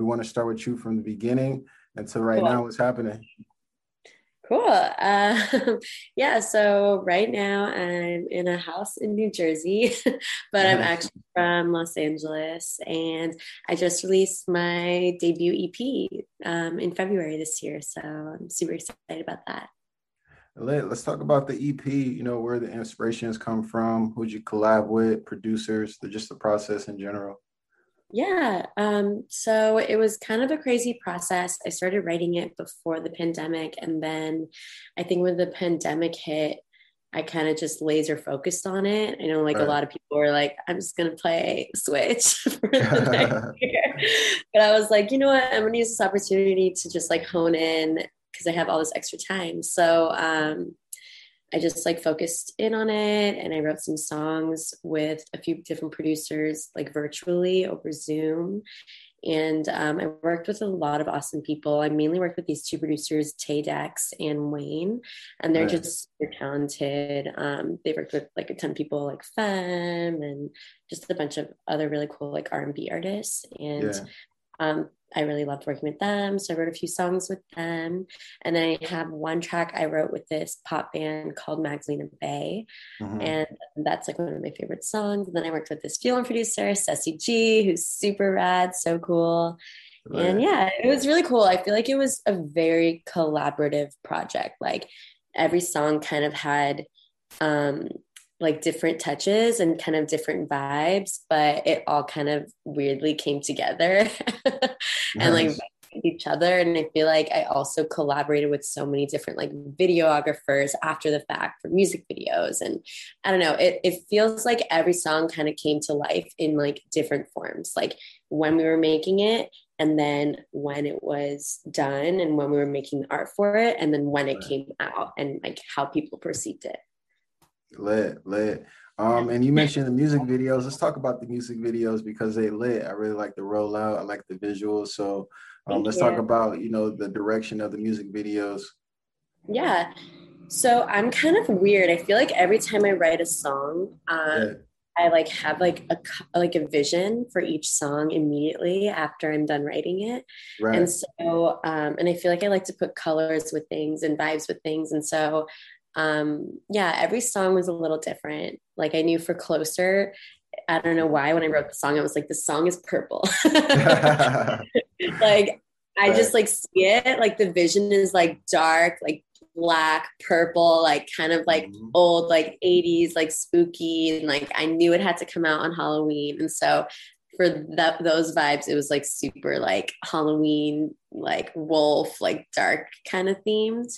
we want to start with you from the beginning until right cool. now. What's happening? Cool. Uh, yeah. So right now I'm in a house in New Jersey, but I'm actually from Los Angeles, and I just released my debut EP um, in February this year. So I'm super excited about that. Let's talk about the EP. You know where the inspirations come from. Who'd you collab with? Producers. Just the process in general. Yeah. Um, so it was kind of a crazy process. I started writing it before the pandemic. And then I think when the pandemic hit, I kind of just laser focused on it. I know like right. a lot of people were like, I'm just going to play Switch for the next year. But I was like, you know what? I'm going to use this opportunity to just like hone in because I have all this extra time. So um, I just like focused in on it and I wrote some songs with a few different producers, like virtually over Zoom. And um, I worked with a lot of awesome people. I mainly worked with these two producers, Tay Dex and Wayne, and they're just super talented. Um, they worked with like a ton of people like Femme and just a bunch of other really cool like R&B artists. And yeah. um, I really loved working with them. So I wrote a few songs with them. And then I have one track I wrote with this pop band called Magdalena Bay. Mm-hmm. And that's like one of my favorite songs. And then I worked with this film producer, Ceci G, who's super rad, so cool. Right. And yeah, it was really cool. I feel like it was a very collaborative project. Like every song kind of had um like different touches and kind of different vibes, but it all kind of weirdly came together and like each other. And I feel like I also collaborated with so many different like videographers after the fact for music videos. And I don't know, it, it feels like every song kind of came to life in like different forms, like when we were making it and then when it was done and when we were making the art for it and then when it came out and like how people perceived it. Lit, lit. Um, and you mentioned the music videos. Let's talk about the music videos because they lit. I really like the rollout. I like the visuals. So um, let's you. talk about you know the direction of the music videos. Yeah. So I'm kind of weird. I feel like every time I write a song, um, yeah. I like have like a like a vision for each song immediately after I'm done writing it. Right. And so um, and I feel like I like to put colors with things and vibes with things. And so um yeah every song was a little different. Like i knew for closer i don't know why when i wrote the song i was like the song is purple. Like i just like see it like the vision is like dark like black purple like kind of like mm-hmm. old like 80s like spooky and like i knew it had to come out on halloween and so for that those vibes it was like super like halloween like wolf like dark kind of themed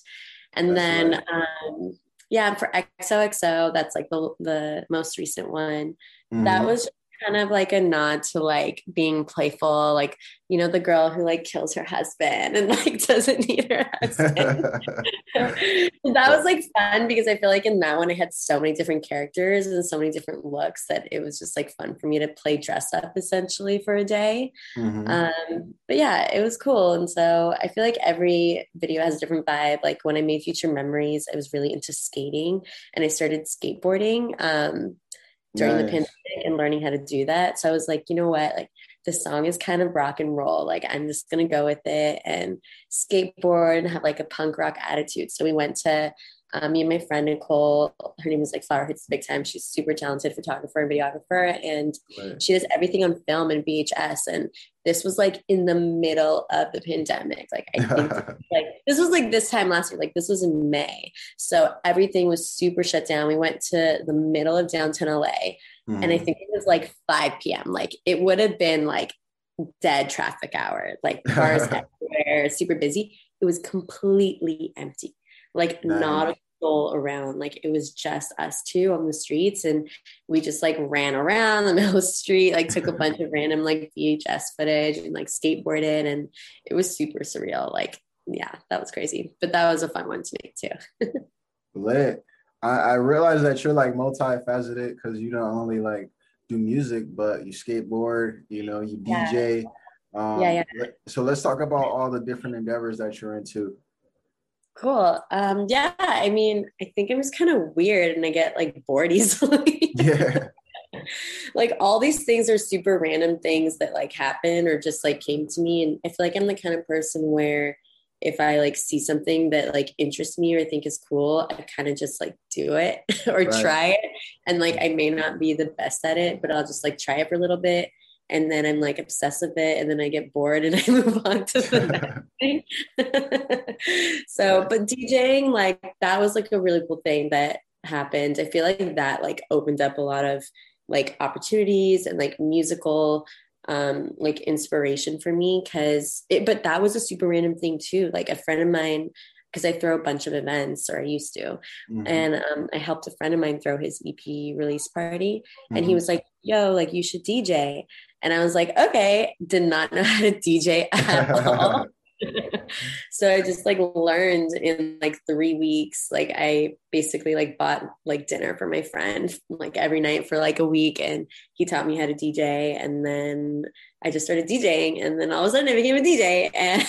and that's then, right. um, yeah, for XOXO, that's like the, the most recent one. Mm-hmm. That was kind of like a nod to like being playful, like, you know, the girl who like kills her husband and like doesn't need her husband. that was like fun because I feel like in that one I had so many different characters and so many different looks that it was just like fun for me to play dress up essentially for a day. Mm-hmm. Um, but yeah, it was cool. And so I feel like every video has a different vibe. Like when I made Future Memories, I was really into skating and I started skateboarding. Um, during nice. the pandemic and learning how to do that. So I was like, you know what? Like the song is kind of rock and roll. Like I'm just gonna go with it and skateboard and have like a punk rock attitude. So we went to um, me and my friend Nicole, her name is like Flower Hits Big Time. She's super talented photographer and videographer, and right. she does everything on film and VHS. And this was like in the middle of the pandemic. Like I think like this was like this time last year. Like this was in May, so everything was super shut down. We went to the middle of downtown LA, mm-hmm. and I mm-hmm. think it was like 5 p.m. Like it would have been like dead traffic hour, like cars everywhere, super busy. It was completely empty like nice. not a soul around. Like it was just us two on the streets, and we just like ran around the middle of the street, like took a bunch of random like VHS footage and like skateboarded, and it was super surreal. Like, yeah, that was crazy, but that was a fun one to make too. Lit. I, I realize that you're like multifaceted because you don't only like do music, but you skateboard, you know, you DJ. Yeah. Um, yeah, yeah. So let's talk about all the different endeavors that you're into. Cool. Um, yeah, I mean, I think I'm just kind of weird and I get like bored easily. yeah. like all these things are super random things that like happen or just like came to me and i feel like i'm the kind of person where if i like see something that like interests me or think is cool i kind of just like do it or right. try it and like i may not be the best at it but i'll just like try it for a little bit and then i'm like obsessed with it and then i get bored and i move on to the next thing so but djing like that was like a really cool thing that happened i feel like that like opened up a lot of like opportunities and like musical um like inspiration for me because it but that was a super random thing too like a friend of mine because I throw a bunch of events or I used to. Mm-hmm. And um, I helped a friend of mine throw his EP release party. Mm-hmm. And he mm-hmm. was like, yo, like you should DJ. And I was like, okay, did not know how to DJ at all. so I just like learned in like three weeks. Like I basically like bought like dinner for my friend like every night for like a week, and he taught me how to DJ. And then I just started DJing, and then all of a sudden I became a DJ. And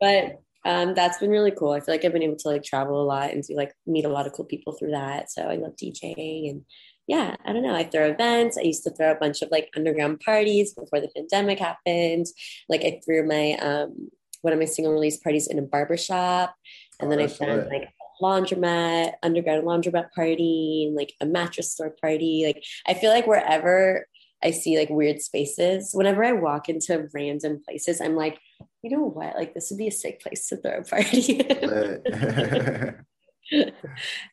but um, that's been really cool. I feel like I've been able to like travel a lot and do like meet a lot of cool people through that. So I love DJing and yeah, I don't know. I throw events. I used to throw a bunch of like underground parties before the pandemic happened. Like I threw my um one of my single release parties in a barbershop. And oh, then I've done like a laundromat, underground laundromat party, and like a mattress store party. Like I feel like wherever I see like weird spaces, whenever I walk into random places, I'm like, you know what? Like this would be a sick place to throw a party.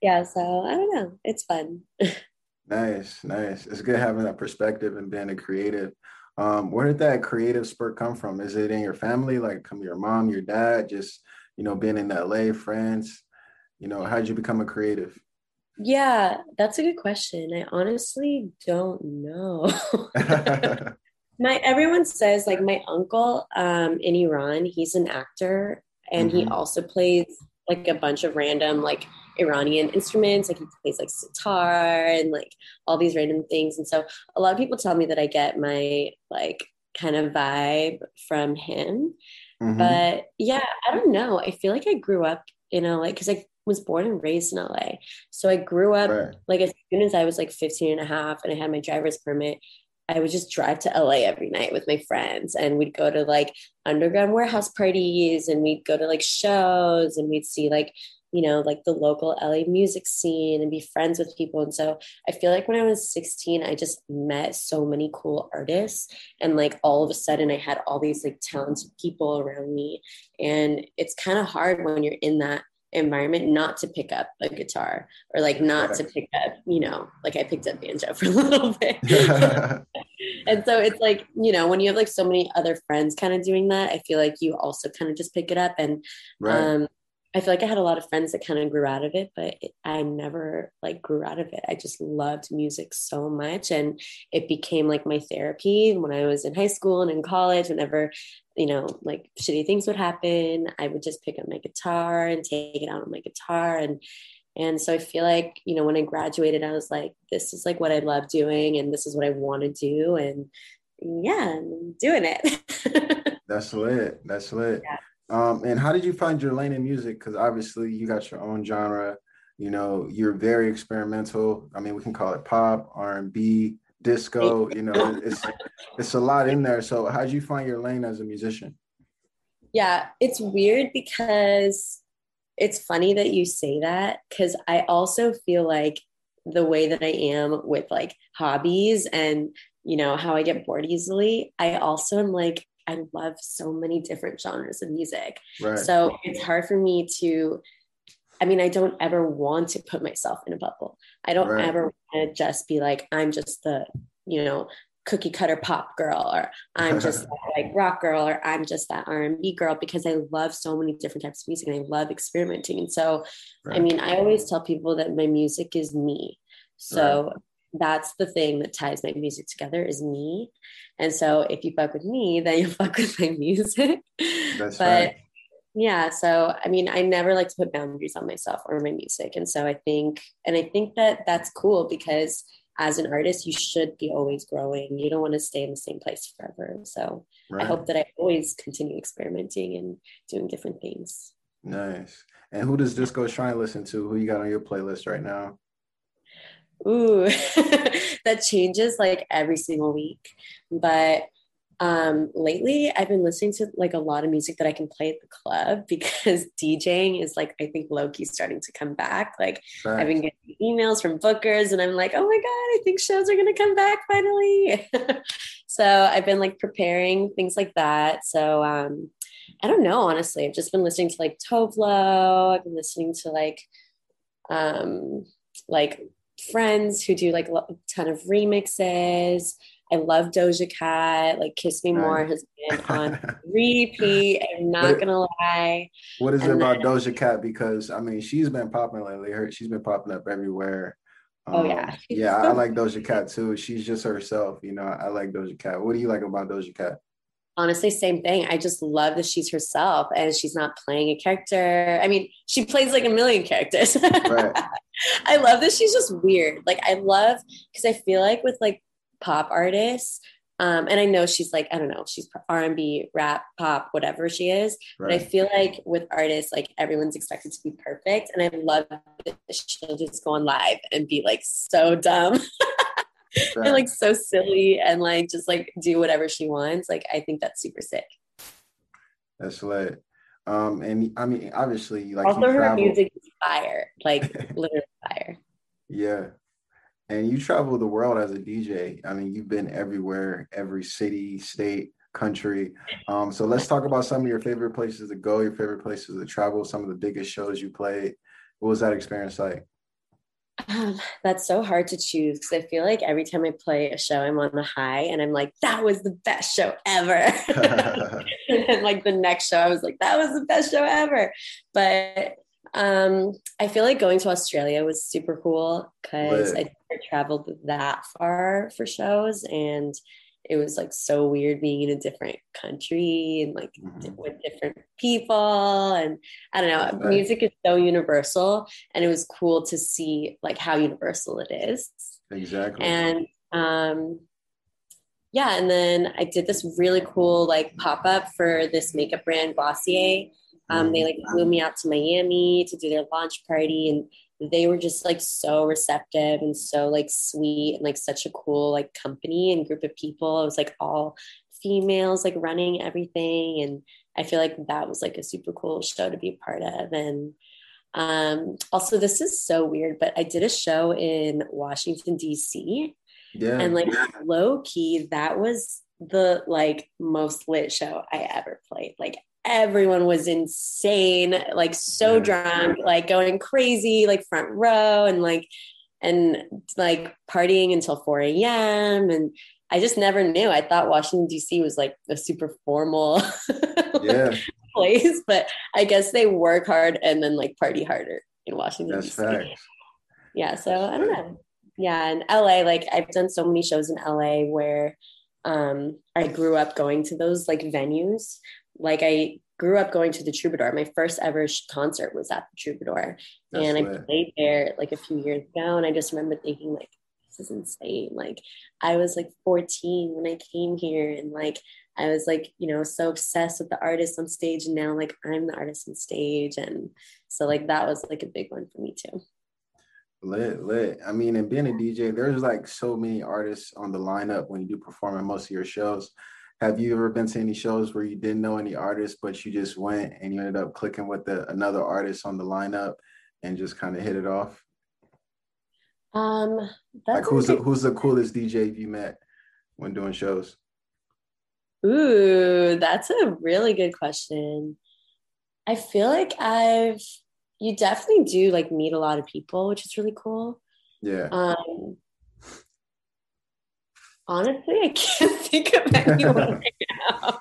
yeah, so I don't know. It's fun. Nice, nice. It's good having that perspective and being a creative. Um, where did that creative spurt come from? Is it in your family, like come your mom, your dad, just you know, being in LA, friends? You know, how did you become a creative? Yeah, that's a good question. I honestly don't know. my everyone says like my uncle um in Iran, he's an actor and mm-hmm. he also plays like a bunch of random like Iranian instruments. Like he plays like sitar and like all these random things. And so a lot of people tell me that I get my like kind of vibe from him. Mm-hmm. But yeah, I don't know. I feel like I grew up in LA because I was born and raised in LA. So I grew up right. like as soon as I was like 15 and a half and I had my driver's permit. I would just drive to LA every night with my friends and we'd go to like underground warehouse parties and we'd go to like shows and we'd see like you know, like the local LA music scene and be friends with people. And so I feel like when I was 16, I just met so many cool artists. And like all of a sudden, I had all these like talented people around me. And it's kind of hard when you're in that environment not to pick up a guitar or like not to pick up, you know, like I picked up banjo for a little bit. and so it's like, you know, when you have like so many other friends kind of doing that, I feel like you also kind of just pick it up. And right. um, I feel like I had a lot of friends that kind of grew out of it, but it, I never like grew out of it. I just loved music so much. And it became like my therapy when I was in high school and in college. Whenever, you know, like shitty things would happen, I would just pick up my guitar and take it out on my guitar. And, and so I feel like, you know, when I graduated, I was like, this is like what I love doing and this is what I want to do. And yeah, I'm doing it. That's lit. That's lit. Yeah. Um, and how did you find your lane in music? Because obviously you got your own genre. You know, you're very experimental. I mean, we can call it pop, R and B, disco. You know, it's it's a lot in there. So, how did you find your lane as a musician? Yeah, it's weird because it's funny that you say that because I also feel like the way that I am with like hobbies and you know how I get bored easily, I also am like I love so many different genres of music. Right. So it's hard for me to, I mean, I don't ever want to put myself in a bubble. I don't right. ever want to just be like, I'm just the, you know, cookie cutter pop girl or i'm just like rock girl or i'm just that r&b girl because i love so many different types of music and i love experimenting and so right. i mean i always tell people that my music is me so right that's the thing that ties my music together is me. And so if you fuck with me, then you fuck with my music. That's but right. yeah, so I mean, I never like to put boundaries on myself or my music. And so I think, and I think that that's cool because as an artist, you should be always growing. You don't want to stay in the same place forever. So right. I hope that I always continue experimenting and doing different things. Nice. And who does Disco Shrine listen to? Who you got on your playlist right now? Ooh, that changes like every single week. But um lately i've been listening to like a lot of music that i can play at the club because djing is like i think loki starting to come back. Like right. i've been getting emails from bookers and i'm like oh my god i think shows are going to come back finally. So i've been like preparing things like that. So um i don't know honestly. I've just been listening to like Tove Lo i've been listening to like um like friends who do like a ton of remixes I love Doja Cat. Like Kiss Me More has been on repeat. I'm not what, gonna lie. What is and it about then, Doja Cat? Because I mean, she's been popping lately. Her, she's been popping up everywhere. Um, oh yeah, yeah. I like Doja Cat too. She's just herself. You know, I like Doja Cat. What do you like about Doja Cat? Honestly same thing i just love that she's herself and she's not playing a character i mean she plays like a million characters right. i love that she's just weird like i love because i feel like with like pop artists. Um, and I know she's like, I don't know, she's R&B, rap, pop, whatever she is. Right. But I feel like with artists, like everyone's expected to be perfect. And I love that she'll just go on live and be like so dumb. right. and like so silly and like just like do whatever she wants. Like I think that's super sick. That's lit. Um, and I mean, obviously, like also her music is fire, like literally fire. Yeah, and you travel the world as a DJ. I mean, you've been everywhere, every city, state, country. Um, so let's talk about some of your favorite places to go, your favorite places to travel, some of the biggest shows you played. What was that experience like? Um, that's so hard to choose because I feel like every time I play a show, I'm on a high and I'm like, that was the best show ever. and then, like, the next show, I was like, that was the best show ever. But um, I feel like going to Australia was super cool because I traveled that far for shows and it was like so weird being in a different country and like mm-hmm. with different people and i don't know right. music is so universal and it was cool to see like how universal it is exactly and um yeah and then i did this really cool like pop-up for this makeup brand glossier um, they like flew me out to Miami to do their launch party and they were just like so receptive and so like sweet and like such a cool like company and group of people. It was like all females like running everything and I feel like that was like a super cool show to be a part of. And um also this is so weird but I did a show in Washington DC yeah. and like low key that was the like most lit show I ever played. Like everyone was insane, like so drunk, like going crazy, like front row and like and like partying until 4 a.m. And I just never knew. I thought Washington, DC was like a super formal yeah. place, but I guess they work hard and then like party harder in Washington. That's DC. Yeah. So I don't know. Yeah. And LA, like I've done so many shows in LA where um, I grew up going to those like venues like I grew up going to the Troubadour. My first ever concert was at the Troubadour, That's and I played there like a few years ago. And I just remember thinking like, this is insane. Like I was like 14 when I came here, and like I was like, you know, so obsessed with the artist on stage, and now like I'm the artist on stage, and so like that was like a big one for me too. Lit, lit. I mean, and being a DJ, there's like so many artists on the lineup when you do perform at most of your shows. Have you ever been to any shows where you didn't know any artists, but you just went and you ended up clicking with the, another artist on the lineup and just kind of hit it off? Um, like who's the, who's the coolest DJ you met when doing shows? Ooh, that's a really good question. I feel like I've you definitely do like meet a lot of people, which is really cool. Yeah. Um, honestly, I can't think of anyone right now.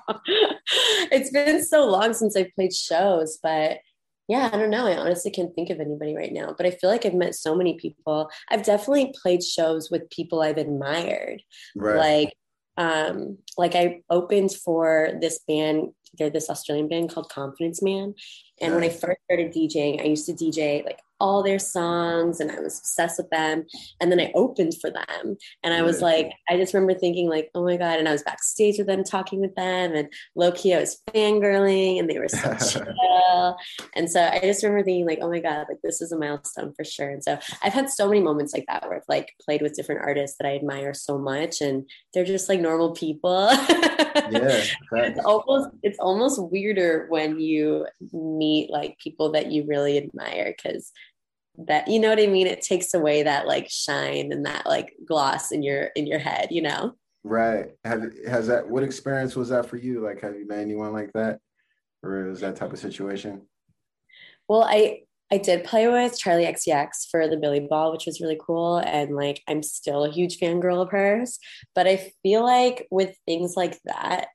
it's been so long since I've played shows, but yeah, I don't know. I honestly can't think of anybody right now, but I feel like I've met so many people. I've definitely played shows with people I've admired. Right. Like, um, like I opened for this band, they're this Australian band called Confidence Man. And when I first started DJing, I used to DJ like all their songs and I was obsessed with them. And then I opened for them. And I was like, I just remember thinking, like, oh my God. And I was backstage with them, talking with them. And low key, I was fangirling and they were so chill. And so I just remember thinking, like, oh my God, like this is a milestone for sure. And so I've had so many moments like that where I've like played with different artists that I admire so much. And they're just like normal people. yeah. It's almost it's almost weirder when you meet like people that you really admire because that you know what I mean? It takes away that like shine and that like gloss in your in your head, you know? Right. Have has that what experience was that for you? Like have you met anyone like that? Or is that type of situation? Well, I I did play with Charli XCX for the Billy Ball, which was really cool. And like I'm still a huge fangirl of hers. But I feel like with things like that,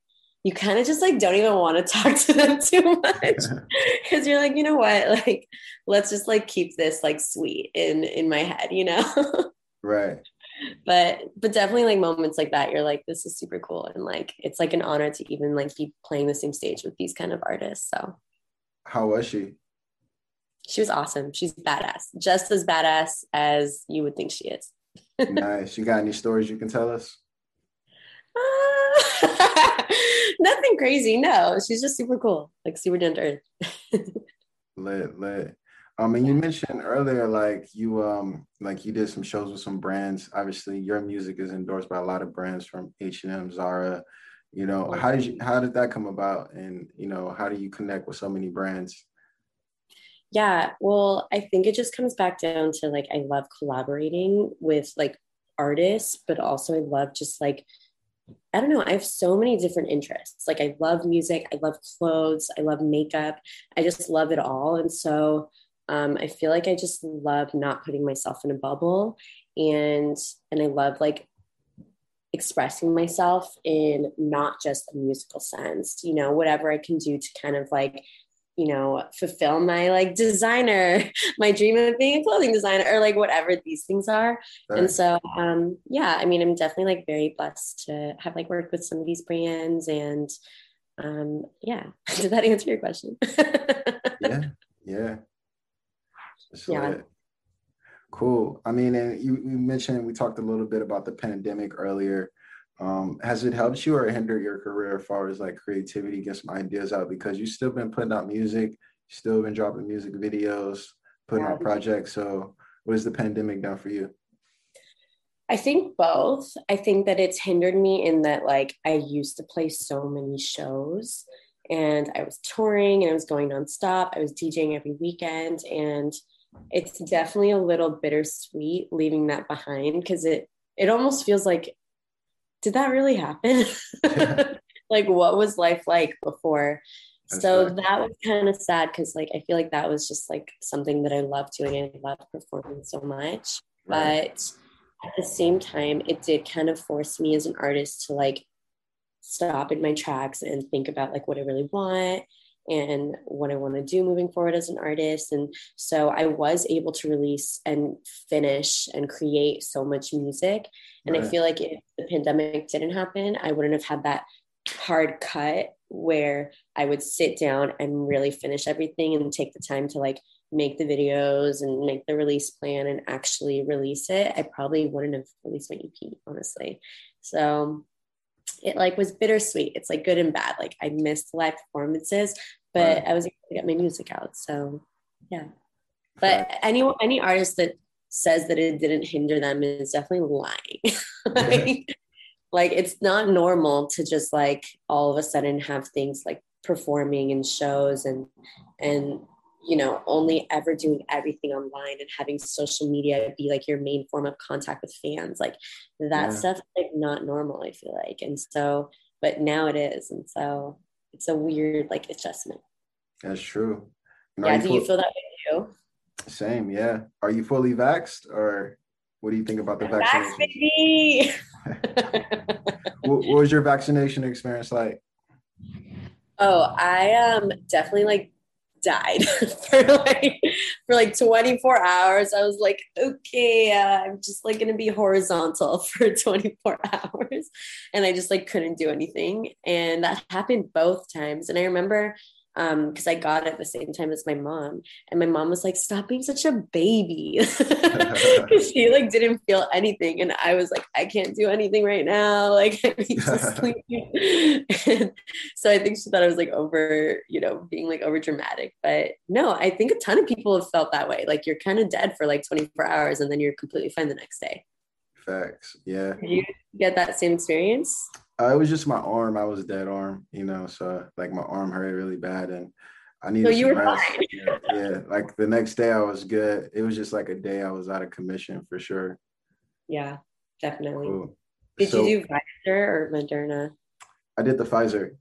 you kind of just like don't even want to talk to them too much. Because you're like you know what? Like let's just like keep this like sweet in in my head you know? Right. But but definitely like moments like that you're like this is super cool. And like it's like an honor to even like be playing the same stage with these kind of artists so. How was she she was awesome she's badass just as badass as you would think she is nice you got any stories you can tell us uh, nothing crazy. No, she's just super cool, like super down to earth. lit, lit. Um, and you mentioned earlier, like you, um, like you did some shows with some brands. Obviously, your music is endorsed by a lot of brands from H and M, Zara. You know, how did you, how did that come about? And you know, how do you connect with so many brands? Yeah, well, I think it just comes back down to like I love collaborating with like artists, but also I love just like I don't know. I have so many different interests. Like I love music, I love clothes, I love makeup. I just love it all. And so um, I feel like I just love not putting myself in a bubble, and and I love like expressing myself in not just a musical sense. You know, whatever I can do to kind of like you know fulfill my like designer my dream of being a clothing designer or like whatever these things are. Right. and so um yeah i mean i'm definitely like very blessed to have like worked with some of these brands and um yeah. Did that answer your question? Yeah yeah. Yeah. cool. I mean and you, you mentioned we talked a little bit about the pandemic earlier um, has it helped you or hindered your career as far as like creativity, get some ideas out? Because you've still been putting out music, still been dropping music videos, putting yeah. out projects. So, what has the pandemic done for you? I think both. I think that it's hindered me in that, like, I used to play so many shows and I was touring and I was going nonstop. I was DJing every weekend. And it's definitely a little bittersweet leaving that behind because it, it almost feels like did that really happen? like, what was life like before? That's so right. that was kind of sad because, like, I feel like that was just like something that I loved doing I loved performing so much. Right. But at the same time, it did kind of force me as an artist to like stop in my tracks and think about like what I really want and what I want to do moving forward as an artist. And so I was able to release and finish and create so much music. And right. I feel like if the pandemic didn't happen, I wouldn't have had that hard cut where I would sit down and really finish everything and take the time to like make the videos and make the release plan and actually release it. I probably wouldn't have released my EP, honestly. So it like was bittersweet. It's like good and bad. Like I missed live performances, but right. I was able to get my music out. So yeah. But any any artist that says that it didn't hinder them is definitely lying. like, like it's not normal to just like all of a sudden have things like performing and shows and and you know only ever doing everything online and having social media be like your main form of contact with fans. Like that yeah. stuff like not normal i feel like. And so but now it is. And so it's a weird like adjustment. That's true. Yeah do you feel that way too? Same yeah. Are you fully vaxxed or what do you think about the vaccination? what, what was your vaccination experience like? Oh i um definitely like died for like for like 24 hours. I was like okay uh, i'm just like gonna be horizontal for 24 hours. And i just like couldn't do anything. And that happened both times. And i remember um because i got it at the same time as my mom and my mom was like stop being such a baby. Because she like didn't feel anything and i was like i can't do anything right now like i need to sleep. So i think she thought i was like over you know being like over dramatic but no i think a ton of people have felt that way like you're kind of dead for like 24 hours and then you're completely fine the next day. Facts yeah. Did you get that same experience uh, it was just my arm. I was dead arm, you know. So like my arm hurt really bad, and I needed. So you were fine. yeah, yeah, like the next day I was good. It was just like a day I was out of commission for sure. Yeah, definitely. Did so, you do Pfizer or Moderna? I did the Pfizer.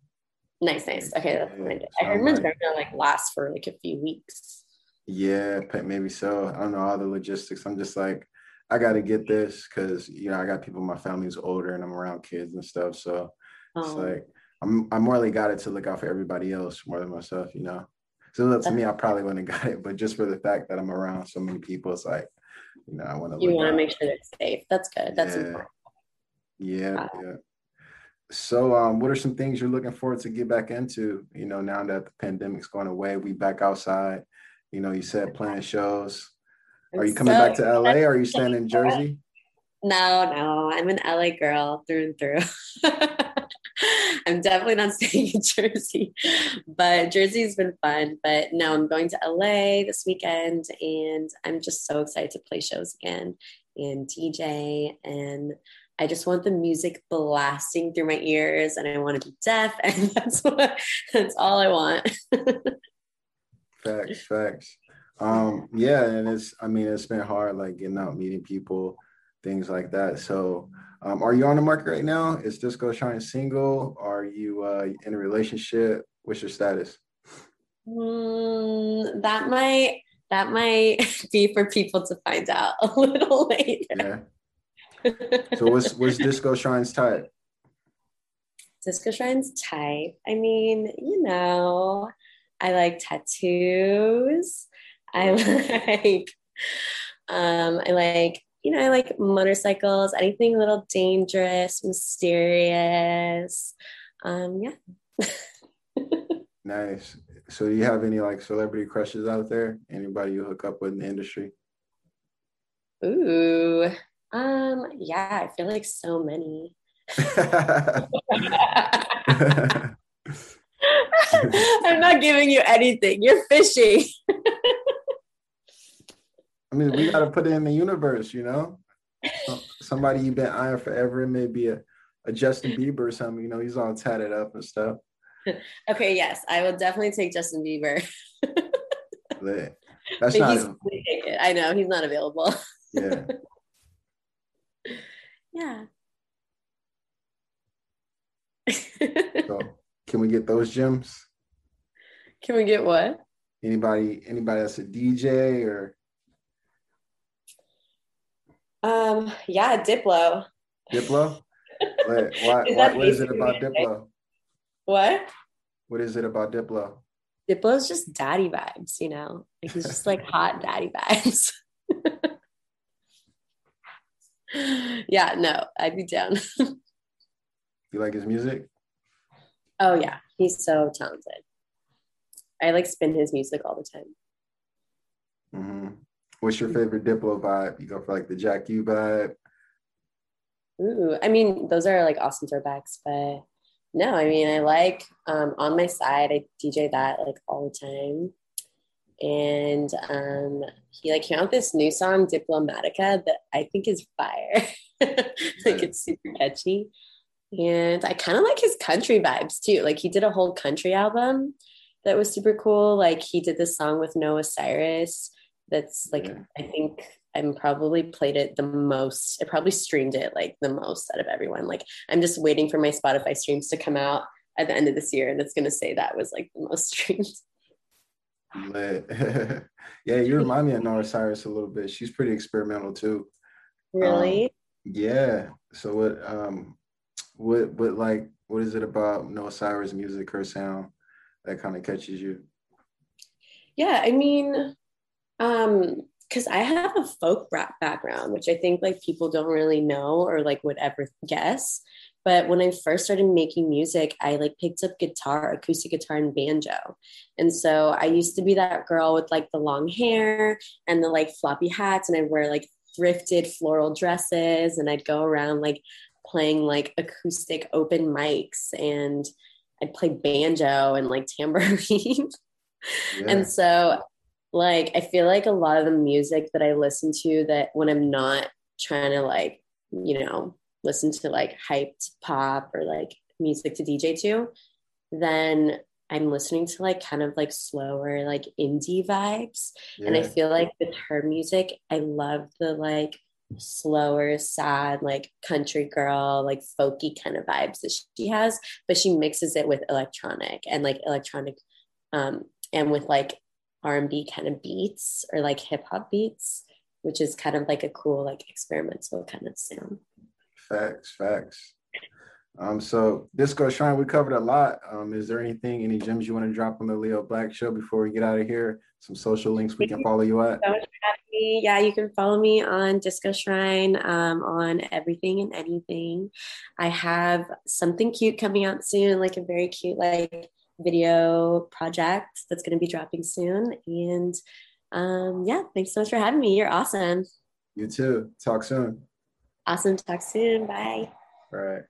Nice, nice. Okay, that's yeah, I heard Moderna like lasts for like a few weeks. Yeah, maybe so. I don't know all the logistics. I'm just like, I got to get this because you know I got people. In my family's older, and I'm around kids and stuff. So oh. it's like I'm I more like got it to look out for everybody else more than myself. You know. So to me, I probably wouldn't have got it, but just for the fact that I'm around so many people, it's like, you know, I want to. You want to make sure it's safe. That's good. That's yeah. important. Yeah, wow. yeah. So, um, what are some things you're looking forward to get back into? You know, now that the pandemic's going away, we back outside. You know, you said playing shows. Are you coming so back to LA or are you staying in Jersey? No, no, I'm an LA girl through and through. I'm definitely not staying in Jersey, but Jersey's been fun. But no, I'm going to LA this weekend and I'm just so excited to play shows again and DJ. And I just want the music blasting through my ears and I want to be deaf. And that's what, that's all I want. facts, facts. Um, yeah, and it's I mean it's been hard like getting out, meeting people, things like that. So um, are you on the market right now? Is Disco Shrine single? Are you uh, in a relationship? What's your status? Mm, that might that might be for people to find out a little later. Yeah. So what's what's Disco Shrine's type? Disco Shrine's type. I mean, you know, I like tattoos. I like um I like you know I like motorcycles, anything a little dangerous, mysterious. Um yeah. nice. So do you have any like celebrity crushes out there? Anybody you hook up with in the industry? Ooh. Um yeah, I feel like so many. I'm not giving you anything. You're fishing. I mean, we got to put it in the universe, you know. Somebody you've been eyeing forever. It may be a, a Justin Bieber or something. You know, he's all tatted up and stuff. okay, yes, I will definitely take Justin Bieber. That's but not. I know he's not available. yeah. Yeah. so, can we get those gems? Can we get what? Anybody? Anybody that's a DJ or um, yeah, Diplo. Diplo? Wait, why, why, what is it about Diplo? What? What is it about Diplo? Diplo's just daddy vibes, you know? Like he's just like hot daddy vibes. yeah, no, I'd be down. you like his music? Oh yeah, he's so talented. I like spin his music all the time. Mm-hmm. What's your favorite Diplo vibe? You go for like the Jack Ü vibe. Ooh, I mean, those are like awesome throwbacks, but no, I mean, I like um, on my side, I DJ that like all the time. And um, he like came out this new song, Diplomatica, that I think is fire. like it's super catchy. And I kind of like his country vibes too. Like he did a whole country album that was super cool. Like he did this song with Noah Cyrus that's like yeah. I think I'm probably played it the most. I probably streamed it like the most out of everyone. Like I'm just waiting for my Spotify streams to come out at the end of this year, and it's gonna say that was like the most streamed. yeah, you remind me of Noah Cyrus a little bit. She's pretty experimental too. Really? Um, yeah. So what um what what like what is it about Noah Cyrus music, her sound that kind of catches you? Yeah, I mean, um, because I have a folk rap background, which I think like people don't really know or like would ever guess. But when I first started making music, I like picked up guitar, acoustic guitar, and banjo. And so I used to be that girl with like the long hair and the like floppy hats, and I'd wear like thrifted floral dresses, and I'd go around like playing like acoustic open mics and I'd play banjo and like tambourine. yeah. And so like I feel like a lot of the music that I listen to that when I'm not trying to like, you know, listen to like hyped pop or like music to DJ to, then I'm listening to like kind of like slower, like indie vibes. Yeah. And I feel like with her music, I love the like slower, sad, like country girl, like folky kind of vibes that she has, but she mixes it with electronic and like electronic um and with like R&B kind of beats or like hip hop beats, which is kind of like a cool like experimental kind of sound. Facts, facts. Um, so Disco Shrine, we covered a lot. Um, is there anything, any gems you want to drop on the Leo Black Show before we get out of here? Some social links we can follow you at. Yeah, you can follow me on Disco Shrine um, on everything and anything. I have something cute coming out soon, like a very cute like video project that's going to be dropping soon. And um, yeah, thanks so much for having me. You're awesome. You too. Talk soon. Awesome. Talk soon. Bye. All right.